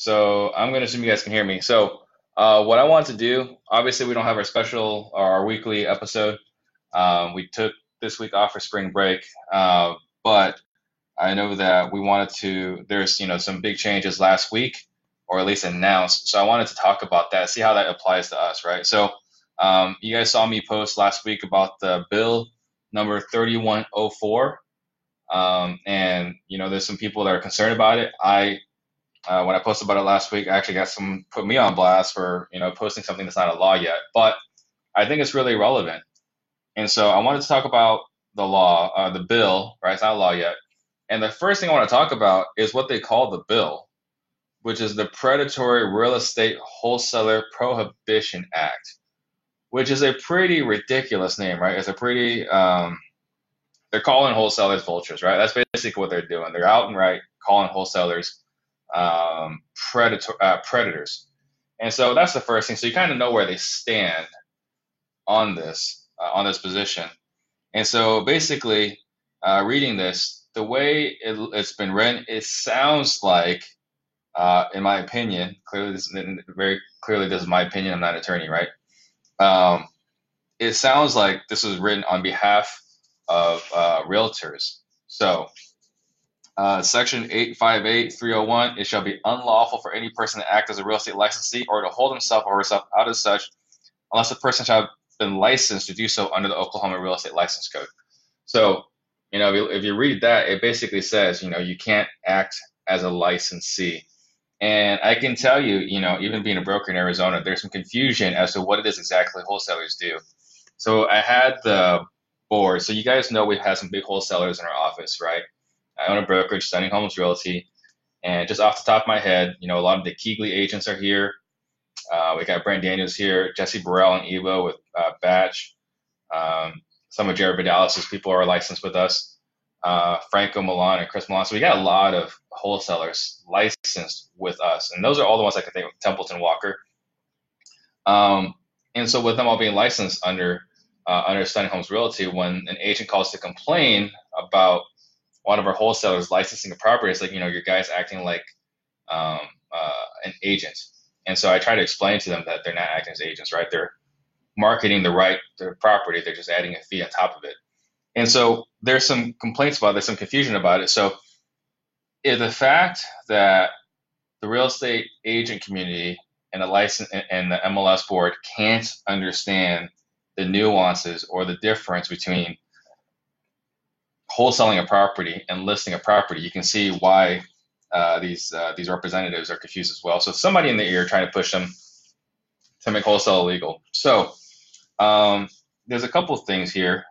so I'm going to assume you guys can hear me. So, uh, what I want to do, obviously, we don't have our special or our weekly episode. Um, we took this week off for spring break, uh, but I know that we wanted to. There's you know some big changes last week, or at least announced. So I wanted to talk about that, see how that applies to us, right? So um, you guys saw me post last week about the bill number 3104. Um, and you know, there's some people that are concerned about it. I, uh, when I posted about it last week, I actually got some put me on blast for you know posting something that's not a law yet. But I think it's really relevant. And so I wanted to talk about the law, uh, the bill, right? It's not a law yet. And the first thing I want to talk about is what they call the bill, which is the Predatory Real Estate Wholesaler Prohibition Act, which is a pretty ridiculous name, right? It's a pretty, um, they're calling wholesalers vultures, right? That's basically what they're doing. They're out and right calling wholesalers um, predator, uh, predators. And so that's the first thing. So you kind of know where they stand on this, uh, on this position. And so basically, uh, reading this, the way it, has been written, it sounds like, uh, in my opinion, clearly, this, very clearly, this is my opinion. I'm not an attorney, right? Um, it sounds like this was written on behalf of uh, realtors. So, uh, section 858-301, it shall be unlawful for any person to act as a real estate licensee or to hold himself or herself out as such unless the person shall have been licensed to do so under the Oklahoma Real Estate License Code. So, you know, if you, if you read that, it basically says, you know, you can't act as a licensee. And I can tell you, you know, even being a broker in Arizona, there's some confusion as to what it is exactly wholesalers do. So I had the board. So you guys know we've had some big wholesalers in our office, right? I own a brokerage, Stunning Homes Realty. And just off the top of my head, you know, a lot of the KeyGlee agents are here. Uh, we got Brent Daniels here, Jesse Burrell and Evo with uh, Batch. Um, some of Jared Vidalis's people are licensed with us uh, Franco Milan and Chris Milan. So we got a lot of wholesalers licensed with us, and those are all the ones I can think of. Templeton Walker. Um, and so with them all being licensed under uh, under Stunning Homes Realty, when an agent calls to complain about one of our wholesalers licensing a property, it's like you know your guy's acting like um, uh, an agent. And so I try to explain to them that they're not acting as agents, right? They're marketing the right property. They're just adding a fee on top of it. And so there's some complaints about it, there's some confusion about it. So the fact that the real estate agent community and the license and the MLS board can't understand the nuances or the difference between wholesaling a property and listing a property, you can see why uh, these uh, these representatives are confused as well. So somebody in the ear trying to push them to make wholesale illegal. So um, there's a couple things here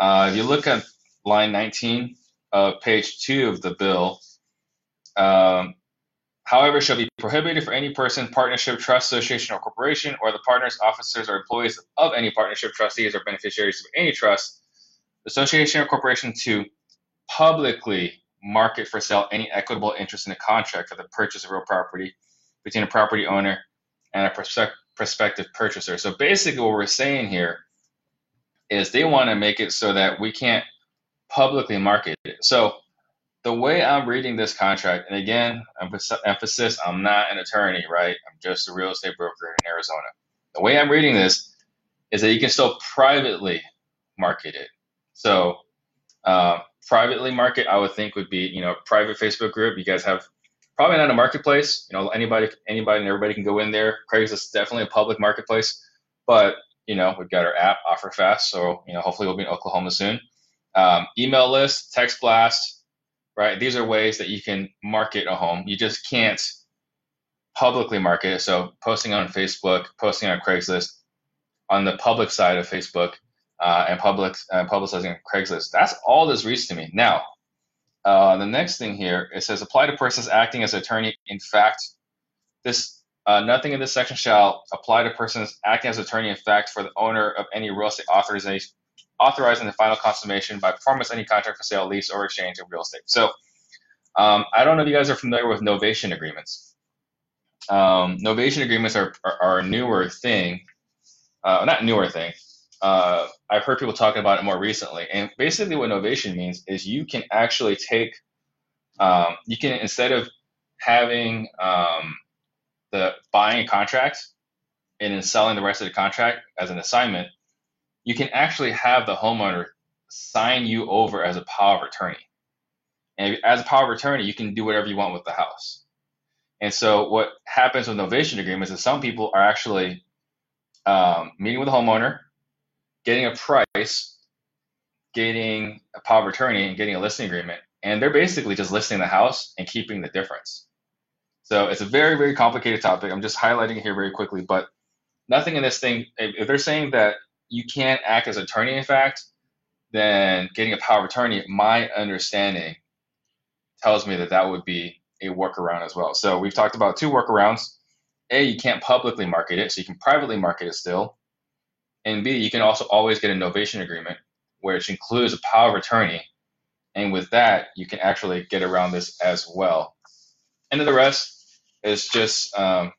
uh, if you look at line 19 of page 2 of the bill, um, however, shall be prohibited for any person, partnership, trust, association, or corporation, or the partners, officers, or employees of any partnership, trustees, or beneficiaries of any trust, association, or corporation to publicly market for sale any equitable interest in a contract for the purchase of real property between a property owner and a prospective purchaser. So basically, what we're saying here is they want to make it so that we can't publicly market it. So the way I'm reading this contract, and again, emphasis, I'm not an attorney, right? I'm just a real estate broker in Arizona. The way I'm reading this is that you can still privately market it. So uh, privately market, I would think would be, you know, private Facebook group. You guys have probably not a marketplace. You know, anybody, anybody, and everybody can go in there. Craigslist is definitely a public marketplace, but you know, we've got our app, OfferFast, so you know, hopefully we'll be in Oklahoma soon. Um, email list, text blast, right? These are ways that you can market a home. You just can't publicly market it. So posting on Facebook, posting on Craigslist, on the public side of Facebook, uh, and public uh, publicizing Craigslist. That's all this reads to me. Now, uh, the next thing here it says apply to persons acting as attorney. In fact, this uh, nothing in this section shall apply to persons acting as attorney in fact for the owner of any real estate authorization authorizing the final consummation by performance any contract for sale, lease, or exchange of real estate. So um, I don't know if you guys are familiar with novation agreements. Um, novation agreements are, are, are, a newer thing, uh, not newer thing. Uh, I've heard people talking about it more recently. And basically, what novation means is you can actually take, um, you can instead of having um, the buying a contract and then selling the rest of the contract as an assignment, you can actually have the homeowner sign you over as a power of attorney. And as a power of attorney, you can do whatever you want with the house. And so what happens with novation agreements is some people are actually um, meeting with a homeowner, getting a price, getting a power of attorney, and getting a listing agreement, and they're basically just listing the house and keeping the difference. So it's a very, very complicated topic. I'm just highlighting it here very quickly, but nothing in this thing, if they're saying that you can't act as attorney, in fact, then getting a power of attorney, my understanding tells me that that would be a workaround as well. So we've talked about two workarounds. A, you can't publicly market it, so you can privately market it still. And B, you can also always get a novation agreement, which includes a power of attorney. And with that, you can actually get around this as well. And the rest is just, um,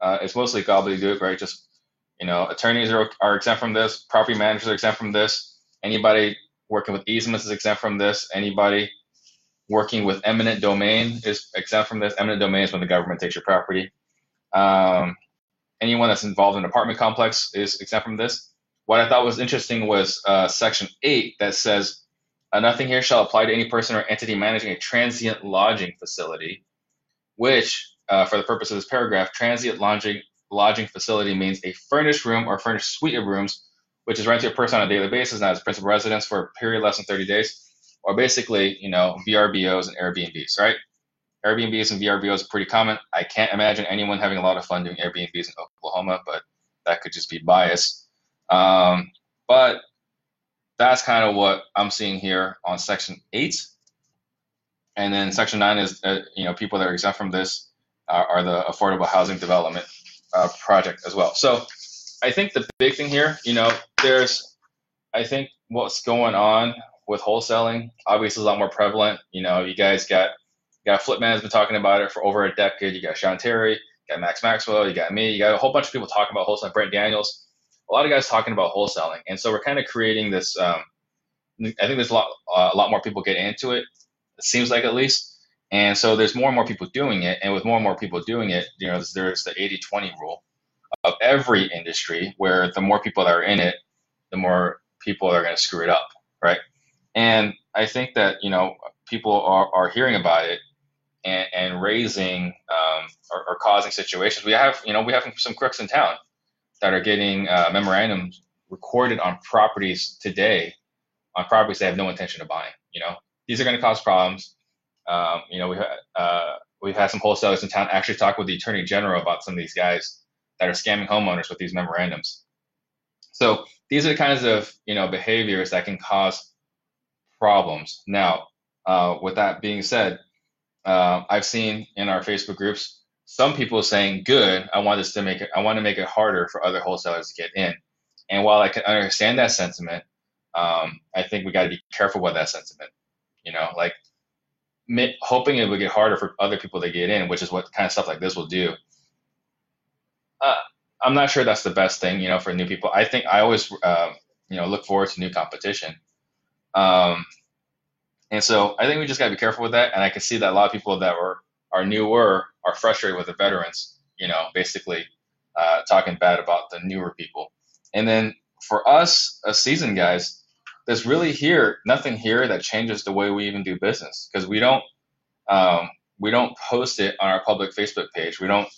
uh, it's mostly gobbledygook, right? Just, you know, attorneys are, are exempt from this, property managers are exempt from this, anybody working with easements is exempt from this, anybody working with eminent domain is exempt from this. Eminent domain is when the government takes your property. Um, anyone that's involved in an apartment complex is exempt from this. What I thought was interesting was uh, section 8 that says, uh, nothing here shall apply to any person or entity managing a transient lodging facility, which, uh, for the purpose of this paragraph, transient lodging, lodging facility means a furnished room or furnished suite of rooms, which is rented to a person on a daily basis, not as principal residence for a period less than 30 days, or basically, you know, VRBOs and Airbnbs, right? Airbnbs and VRBOs are pretty common. I can't imagine anyone having a lot of fun doing Airbnbs in Oklahoma, but that could just be bias. Um, but that's kind of what I'm seeing here on Section 8. And then Section 9 is, uh, you know, people that are exempt from this are, are the affordable housing development uh, project as well. So I think the big thing here, you know, there's, I think what's going on with wholesaling obviously a lot more prevalent. You know, you guys got you got Flipman has been talking about it for over a decade. You got Sean Terry, you got Max Maxwell, you got me, you got a whole bunch of people talking about wholesaling. Brent Daniels, a lot of guys talking about wholesaling, and so we're kind of creating this. Um, I think there's a lot uh, a lot more people get into it. It seems like at least. And so there's more and more people doing it, and with more and more people doing it, you know, there's the 80-20 rule of every industry, where the more people that are in it, the more people are going to screw it up, right? And I think that you know people are, are hearing about it and, and raising um, or, or, causing situations. We have you know we have some crooks in town that are getting uh, memorandums recorded on properties today on properties they have no intention of buying. You know these are going to cause problems. Um, you know we uh, we've had some wholesalers in town actually talk with the attorney general about some of these guys that are scamming homeowners with these memorandums. So these are the kinds of you know behaviors that can cause problems. Now, uh, with that being said, uh, I've seen in our Facebook groups some people saying, "Good, I want this to make it. I want to make it harder for other wholesalers to get in." And while I can understand that sentiment, um, I think we got to be careful with that sentiment. You know, like hoping it would get harder for other people to get in, which is what kind of stuff like this will do. Uh, I'm not sure that's the best thing, you know, for new people. I think I always, uh, you know, look forward to new competition. Um, and so I think we just got to be careful with that. And I can see that a lot of people that were are newer are frustrated with the veterans, you know, basically uh, talking bad about the newer people. And then for us, as seasoned guys, there's really here nothing here that changes the way we even do business because we don't um, we don't post it on our public Facebook page. We don't.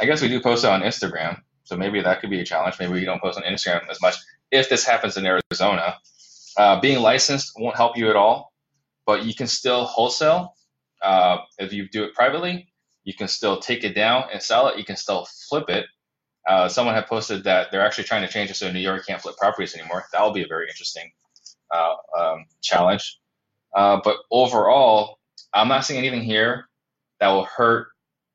I guess we do post it on Instagram, so maybe that could be a challenge. Maybe we don't post on Instagram as much. If this happens in Arizona, uh, being licensed won't help you at all, but you can still wholesale. Uh, if you do it privately, you can still take it down and sell it. You can still flip it. Uh, someone had posted that they're actually trying to change it so New York can't flip properties anymore. That will be a very interesting uh, um, challenge. Uh, but overall, I'm not seeing anything here that will hurt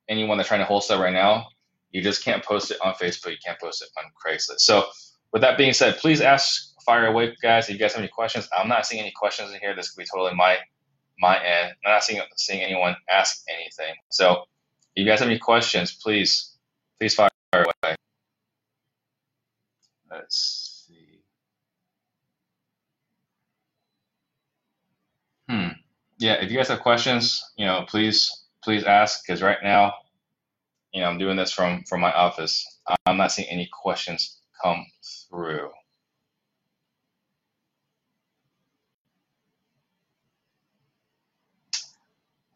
anyone that's trying to wholesale right now. You just can't post it on Facebook. You can't post it on Craigslist. So, with that being said, please ask fire away, guys. If you guys have any questions, I'm not seeing any questions in here. This could be totally my my end. I'm not seeing seeing anyone ask anything. So, if you guys have any questions, please please fire away. Let's see. Hmm. Yeah, if you guys have questions, you know, please please ask because right now, you know, I'm doing this from from my office. I'm not seeing any questions come through.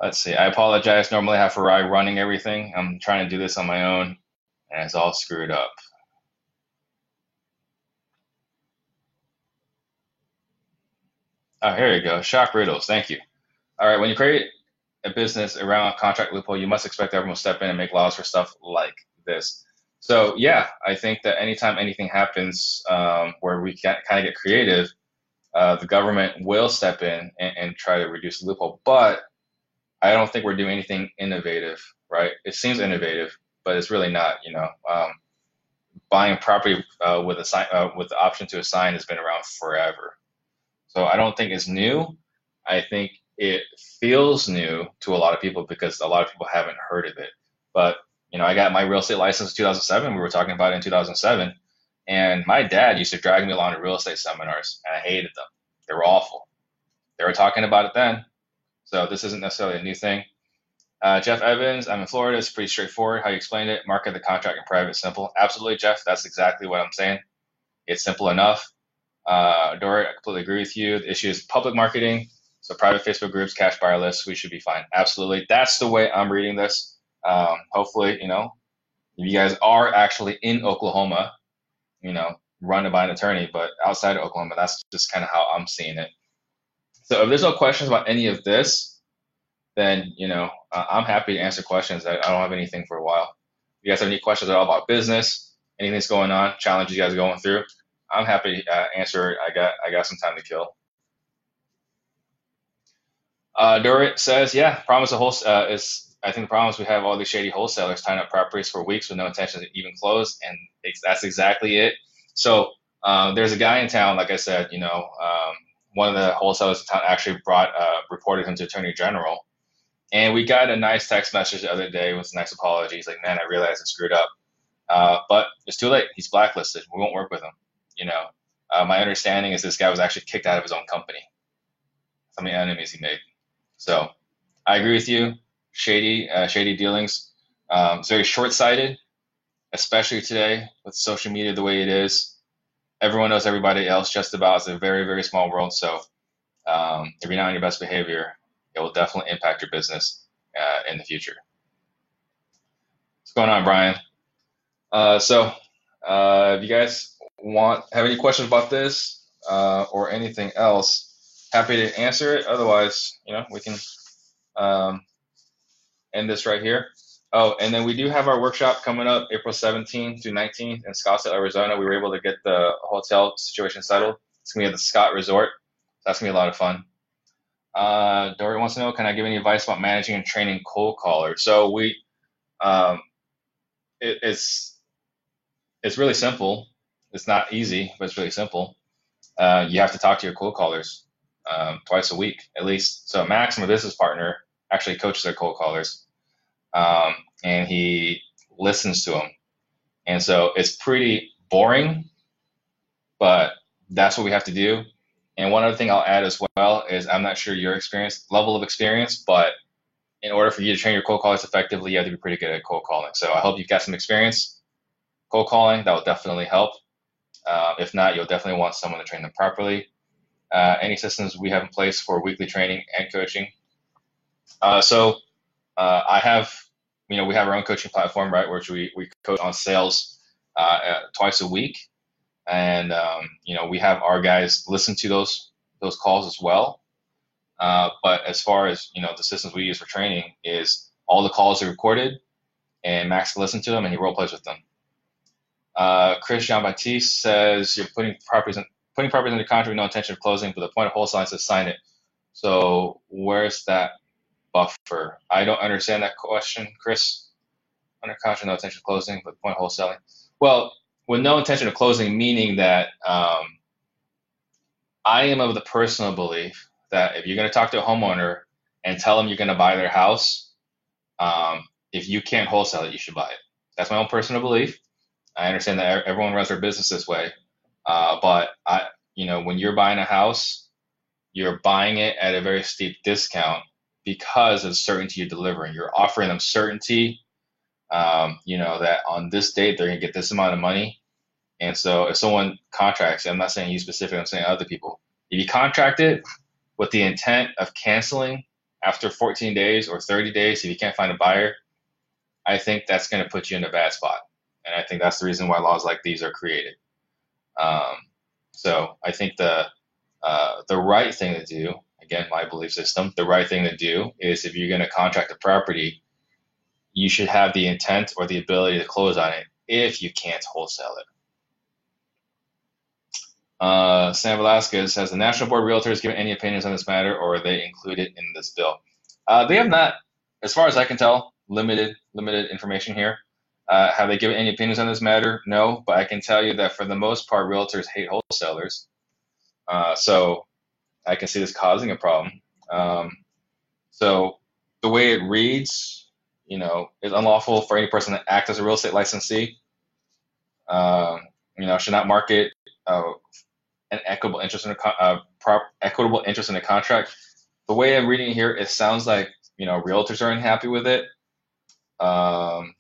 Let's see. I apologize. Normally I have Farai running everything. I'm trying to do this on my own, and it's all screwed up. Oh, here you go. Shock riddles. Thank you. All right. When you create a business around a contract loophole, you must expect everyone to step in and make laws for stuff like this. So yeah, I think that anytime anything happens um, where we can kind of get creative, uh, the government will step in and, and, try to reduce the loophole. But I don't think we're doing anything innovative, right? It seems innovative, but it's really not. You know, um, buying property uh, with a sign uh, with the option to assign has been around forever. So I don't think it's new. I think it feels new to a lot of people because a lot of people haven't heard of it. But you know, I got my real estate license in 2007. We were talking about it in 2007, and my dad used to drag me along to real estate seminars, and I hated them. They were awful. They were talking about it then, so this isn't necessarily a new thing. Uh, Jeff Evans, I'm in Florida. It's pretty straightforward how you explained it. Market the contract in private, simple. Absolutely, Jeff. That's exactly what I'm saying. It's simple enough. Uh, Dorit, I completely agree with you. The issue is public marketing. So private Facebook groups, cash buyer lists, we should be fine. Absolutely. That's the way I'm reading this. Um, hopefully, you know, if you guys are actually in Oklahoma, you know, run by an attorney, but outside of Oklahoma, that's just kind of how I'm seeing it. So if there's no questions about any of this, then, you know, I'm happy to answer questions. I, don't have anything for a while. If you guys have any questions at all about business, anything that's going on, challenges you guys are going through, I'm happy to uh, answer. I got I got some time to kill. Uh, says, yeah, promise of whole uh, is. I think the problem is we have all these shady wholesalers tying up properties for weeks with no intention to even close, and that's exactly it. So uh, there's a guy in town, like I said, you know, um, one of the wholesalers in town actually brought uh, reported him to Attorney General, and we got a nice text message the other day with a nice apology. He's like, man, I realized I screwed up, uh, but it's too late. He's blacklisted. We won't work with him. You know, uh, my understanding is this guy was actually kicked out of his own company. How many enemies he made. So I agree with you. Shady, uh, shady dealings. Um, it's very short-sighted, especially today with social media the way it is. Everyone knows everybody else just about. It's a very, very small world. So um, if you're not on your best behavior, it will definitely impact your business uh, in the future. What's going on, Brian? Uh, so uh, if you guys want have any questions about this uh, or anything else, happy to answer it. Otherwise, you know, we can um, end this right here. Oh, and then we do have our workshop coming up April 17th through 19th in Scottsdale, Arizona. We were able to get the hotel situation settled. It's gonna be at the Scott Resort. That's gonna be a lot of fun. Uh, Dory wants to know, can I give any advice about managing and training cold callers? So we, um, it, it's it's really simple. It's not easy, but it's really simple. Uh, you have to talk to your cold callers um, twice a week at least. So Max, my business partner, actually coaches their cold callers, um, and he listens to them. And so it's pretty boring, but that's what we have to do. And one other thing I'll add as well is I'm not sure your experience level of experience, but in order for you to train your cold callers effectively, you have to be pretty good at cold calling. So I hope you've got some experience cold calling. That will definitely help. Uh, if not, you'll definitely want someone to train them properly. Uh, any systems we have in place for weekly training and coaching. Uh, so uh, I have, you know, we have our own coaching platform, right, which we, we coach on sales uh, twice a week. And, um, you know, we have our guys listen to those those calls as well. Uh, but as far as, you know, the systems we use for training is all the calls are recorded and Max can listen to them and he role plays with them. Uh, Chris Jean Baptiste says you're putting properties in, putting properties under contract with no intention of closing, but the point of wholesaling says sign it. So where's that buffer? I don't understand that question, Chris. Under contract, no intention of closing, but point wholesaling. Well, with no intention of closing, meaning that um, I am of the personal belief that if you're going to talk to a homeowner and tell them you're going to buy their house, um, if you can't wholesale it, you should buy it. That's my own personal belief. I understand that everyone runs their business this way, uh, but I, you know, when you're buying a house, you're buying it at a very steep discount because of certainty you're delivering. You're offering them certainty um, you know, that on this date they're gonna get this amount of money. And so if someone contracts, I'm not saying you specifically, I'm saying other people. If you contract it with the intent of canceling after 14 days or 30 days, if you can't find a buyer, I think that's going to put you in a bad spot. And I think that's the reason why laws like these are created. Um, so I think the uh, the right thing to do, again, my belief system, the right thing to do is if you're going to contract a property, you should have the intent or the ability to close on it if you can't wholesale it. Uh, Sam Velasquez has the National Board of Realtors given any opinions on this matter, or are they included in this bill? Uh, they have not, as far as I can tell, limited limited information here. Uh, have they given any opinions on this matter? No, but I can tell you that for the most part, realtors hate wholesalers. Uh, so I can see this causing a problem. Um, so the way it reads, you know, it's unlawful for any person to act as a real estate licensee. Um, you know, should not market uh, an equitable interest in a uh, prop, equitable interest in a contract. The way I'm reading it here, it sounds like you know realtors are unhappy with it. Um,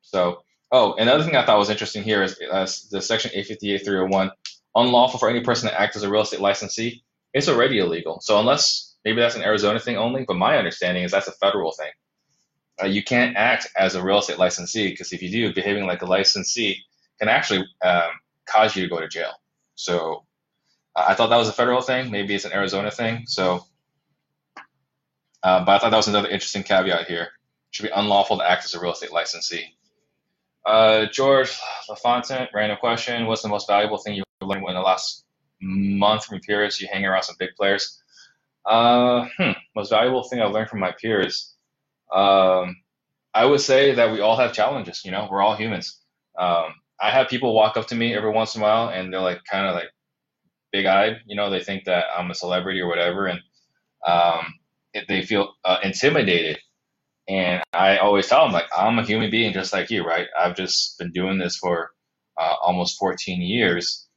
so, oh, another thing I thought was interesting here is uh, the section 858 301, unlawful for any person to act as a real estate licensee. It's already illegal. So unless maybe that's an Arizona thing only, but my understanding is that's a federal thing uh, you can't act as a real estate licensee because if you do, behaving like a licensee can actually um, cause you to go to jail. So uh, I thought that was a federal thing. Maybe it's an Arizona thing. So, uh, but I thought that was another interesting caveat here. It should be unlawful to act as a real estate licensee. Uh, George LaFontaine, random question. What's the most valuable thing you learned in the last month from peers? You hang around some big players. Uh, hmm, most valuable thing I've learned from my peers. Um, I would say that we all have challenges. You know, we're all humans. Um, I have people walk up to me every once in a while, and they're like kind of like big-eyed. You know, they think that I'm a celebrity or whatever, and um, they feel uh, intimidated. And I always tell them like I'm a human being just like you, right? I've just been doing this for uh, almost 14 years.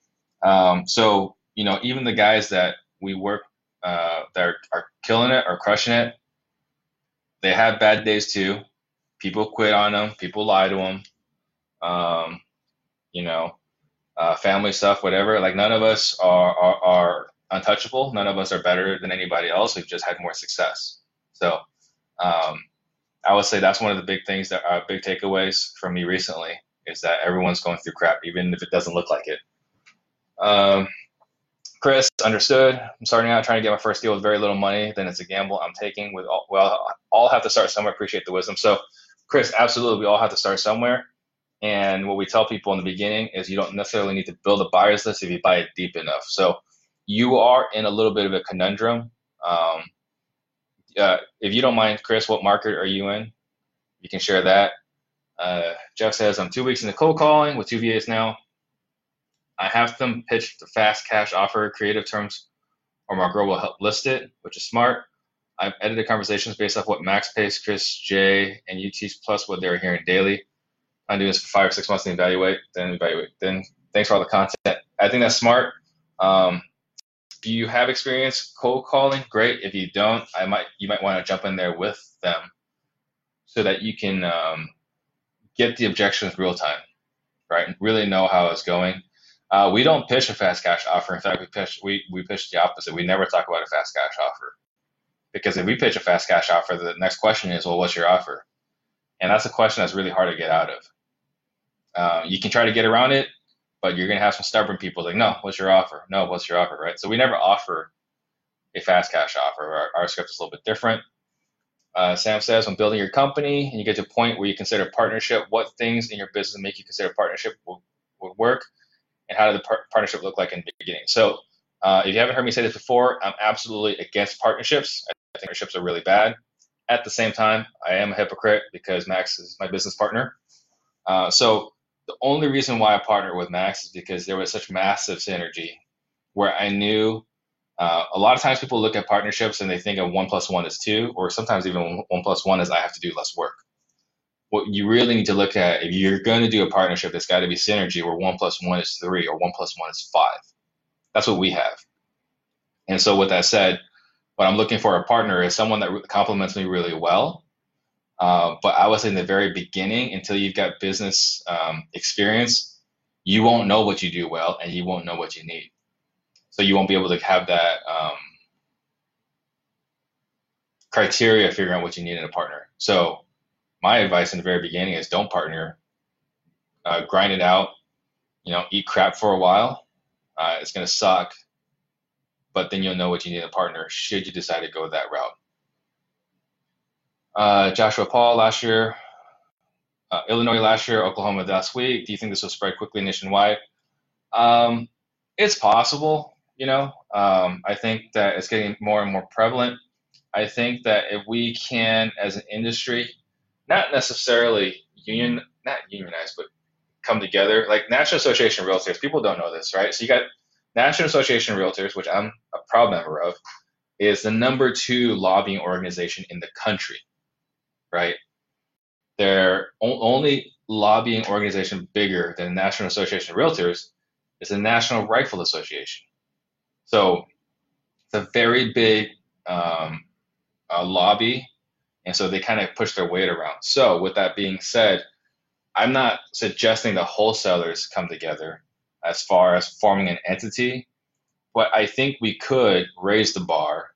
Um, so you know, even the guys that we work uh, that are, are killing it or crushing it, they have bad days too. People quit on them. People lie to them. Um, you know, uh, family stuff, whatever. Like none of us are, are, are untouchable. None of us are better than anybody else. We've just had more success. So um, I would say that's one of the big things that are big takeaways from me recently is that everyone's going through crap, even if it doesn't look like it. Um, Chris, understood. I'm starting out trying to get my first deal with very little money. Then it's a gamble I'm taking. With all, well, all have to start somewhere. Appreciate the wisdom. So, Chris, absolutely, we all have to start somewhere. And what we tell people in the beginning is you don't necessarily need to build a buyer's list if you buy it deep enough. So, you are in a little bit of a conundrum. Um, uh, if you don't mind, Chris, what market are you in? You can share that. Uh, Jeff says, I'm two weeks into cold calling with two VAs now. I have them pitch the fast cash offer creative terms, or my girl will help list it, which is smart. I've edited conversations based off what Max pays, Chris, Jay, and UTs plus what they're hearing daily. I'm doing this for five or six months and evaluate, then evaluate. Then thanks for all the content. I think that's smart. Um, if you have experience cold calling, great. If you don't, I might you might want to jump in there with them so that you can um, get the objections real time, right? Really know how it's going. Uh, we don't pitch a fast cash offer. In fact, we pitch we we pitch the opposite. We never talk about a fast cash offer because if we pitch a fast cash offer, the next question is, well, what's your offer? And that's a question that's really hard to get out of. Uh, you can try to get around it, but you're gonna have some stubborn people like, no, what's your offer? No, what's your offer? Right? So we never offer a fast cash offer. Our, our script is a little bit different. Uh, Sam says, when building your company and you get to a point where you consider partnership, what things in your business make you consider partnership would work? And how did the par- partnership look like in the beginning? So, uh, if you haven't heard me say this before, I'm absolutely against partnerships. I think partnerships are really bad. At the same time, I am a hypocrite because Max is my business partner. Uh, so, the only reason why I partnered with Max is because there was such massive synergy where I knew uh, a lot of times people look at partnerships and they think of one plus one is two, or sometimes even one plus one is I have to do less work what you really need to look at if you're going to do a partnership, it's got to be synergy where one plus one is three or one plus one is five. That's what we have. And so, with that said, what I'm looking for a partner is someone that complements me really well, Uh, but I was in the very beginning, until you've got business um, experience, you won't know what you do well and you won't know what you need. So you won't be able to have that um, criteria figuring out what you need in a partner. So my advice in the very beginning is don't partner, uh, grind it out, you know, eat crap for a while. Uh, it's to suck, but then you'll know what you need in a partner should you decide to go that route. Uh, Joshua Paul last year, uh, Illinois last year, Oklahoma last week. Do you think this will spread quickly nationwide? Um, it's possible. You know, um, I think that it's getting more and more prevalent. I think that if we can, as an industry, not necessarily union, not unionize, but come together, like National Association of Realtors, people don't know this, right? So you got National Association of Realtors, which I'm a proud member of, is the number two lobbying organization in the country, right? Their only lobbying organization bigger than the National Association of Realtors is the National Rifle Association. So it's a very big um, uh, lobby, and so they kind of push their weight around. So with that being said, I'm not suggesting the wholesalers come together as far as forming an entity, but I think we could raise the bar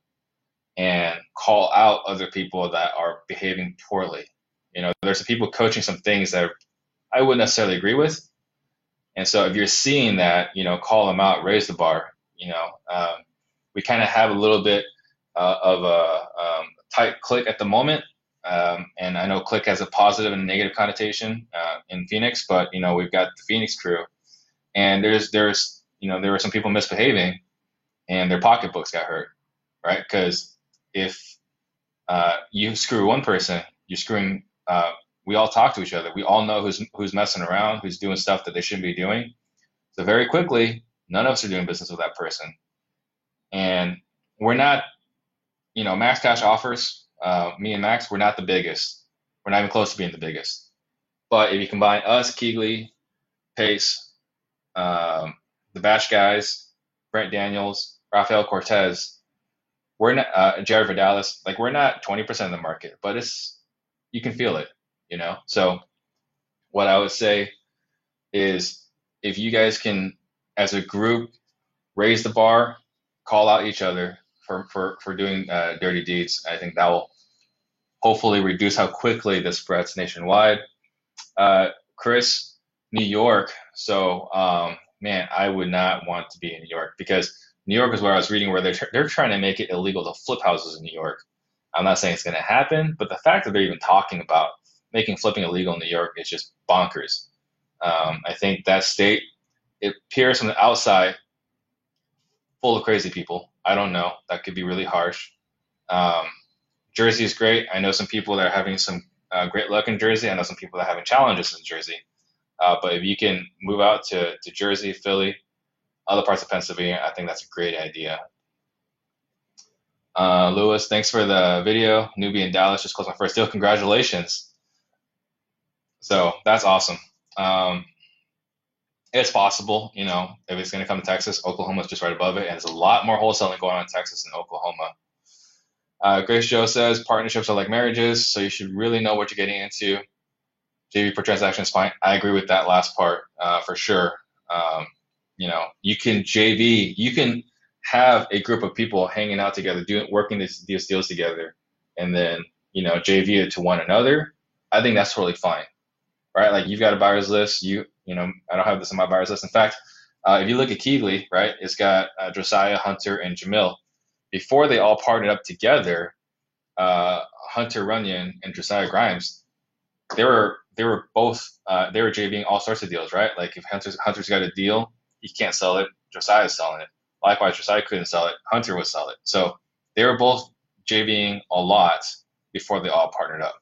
and call out other people that are behaving poorly. You know, there's some people coaching some things that I wouldn't necessarily agree with. And so if you're seeing that, you know, call them out, raise the bar. You know, um, we kind of have a little bit uh, of a um, tight click at the moment. Um, and I know click has a positive and negative connotation uh, in Phoenix, but you know we've got the Phoenix crew, and there's there's you know there were some people misbehaving, and their pocketbooks got hurt, right? Because if uh, you screw one person, you're screwing. Uh, we all talk to each other. We all know who's who's messing around, who's doing stuff that they shouldn't be doing. So very quickly, none of us are doing business with that person, and we're not you know, Max Cash offers, uh, me and Max, we're not the biggest. We're not even close to being the biggest. But if you combine us, KeyGlee, Pace, um, the Bash guys, Brent Daniels, Rafael Cortez, we're not uh, Jared Vidalis, like we're not 20% of the market, but it's you can feel it, you know. So what I would say is if you guys can, as a group, raise the bar, call out each other, for for for doing uh, dirty deeds. I think that will hopefully reduce how quickly this spreads nationwide. Uh, Chris, New York. So um, man, I would not want to be in New York because New York is where I was reading where they're they're trying to make it illegal to flip houses in New York. I'm not saying it's going to happen, but the fact that they're even talking about making flipping illegal in New York is just bonkers. Um, I think that state it appears from the outside full of crazy people. I don't know. That could be really harsh. Um, Jersey is great. I know some people that are having some uh, great luck in Jersey. I know some people that are having challenges in Jersey. Uh, but if you can move out to, to Jersey, Philly, other parts of Pennsylvania, I think that's a great idea. Uh, Lewis, thanks for the video. Newbie in Dallas just closed my first deal. Congratulations. So that's awesome. Um, it's possible, you know, if it's going to come to Texas, Oklahoma's just right above it, and there's a lot more wholesaling going on in Texas than Oklahoma. Uh, Grace Joe says partnerships are like marriages, so you should really know what you're getting into. JV per transaction is fine. I agree with that last part uh, for sure. Um, you know, you can JV, you can have a group of people hanging out together, doing working these, these deals together, and then you know JV it to one another. I think that's totally fine, right? Like you've got a buyer's list, you you know, I don't have this in my buyers list. In fact, uh, if you look at KeyGlee, right, it's got uh, Josiah, Hunter, and Jamil. Before they all partnered up together, uh, Hunter Runyon and Josiah Grimes, they were they were both uh, they were JVing all sorts of deals, right? Like if Hunter's Hunter's got a deal, he can't sell it. Josiah's selling it. Likewise, Josiah couldn't sell it. Hunter would sell it. So they were both JVing a lot before they all partnered up.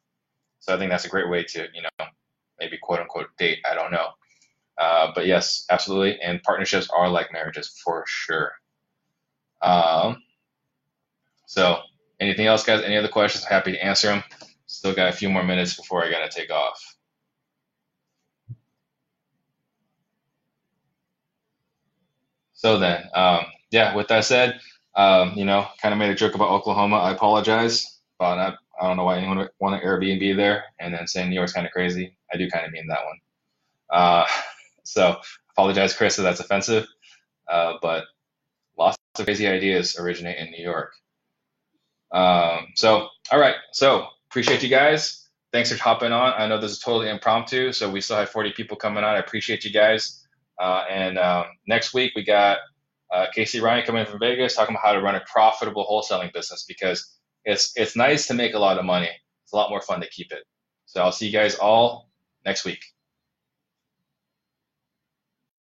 So I think that's a great way to you know maybe quote unquote date. I don't know. Uh, but yes, absolutely. And partnerships are like marriages for sure. Um, so, anything else, guys? Any other questions? happy to answer them. Still got a few more minutes before I got to take off. So then, um, yeah, with that said, um, you know, kind of made a joke about Oklahoma. I apologize, but I, I don't know why anyone would want an Airbnb there, and then saying New York's kind of crazy. I do kind of mean that one. Uh, so apologize, Chris, if that's offensive. Uh, but lots of crazy ideas originate in New York. Um, so, all right. So appreciate you guys. Thanks for hopping on. I know this is totally impromptu, so we still have 40 people coming on. I appreciate you guys. Uh, and um, next week we got uh, Casey Ryan coming in from Vegas talking about how to run a profitable wholesaling business because it's it's nice to make a lot of money. It's a lot more fun to keep it. So I'll see you guys all next week.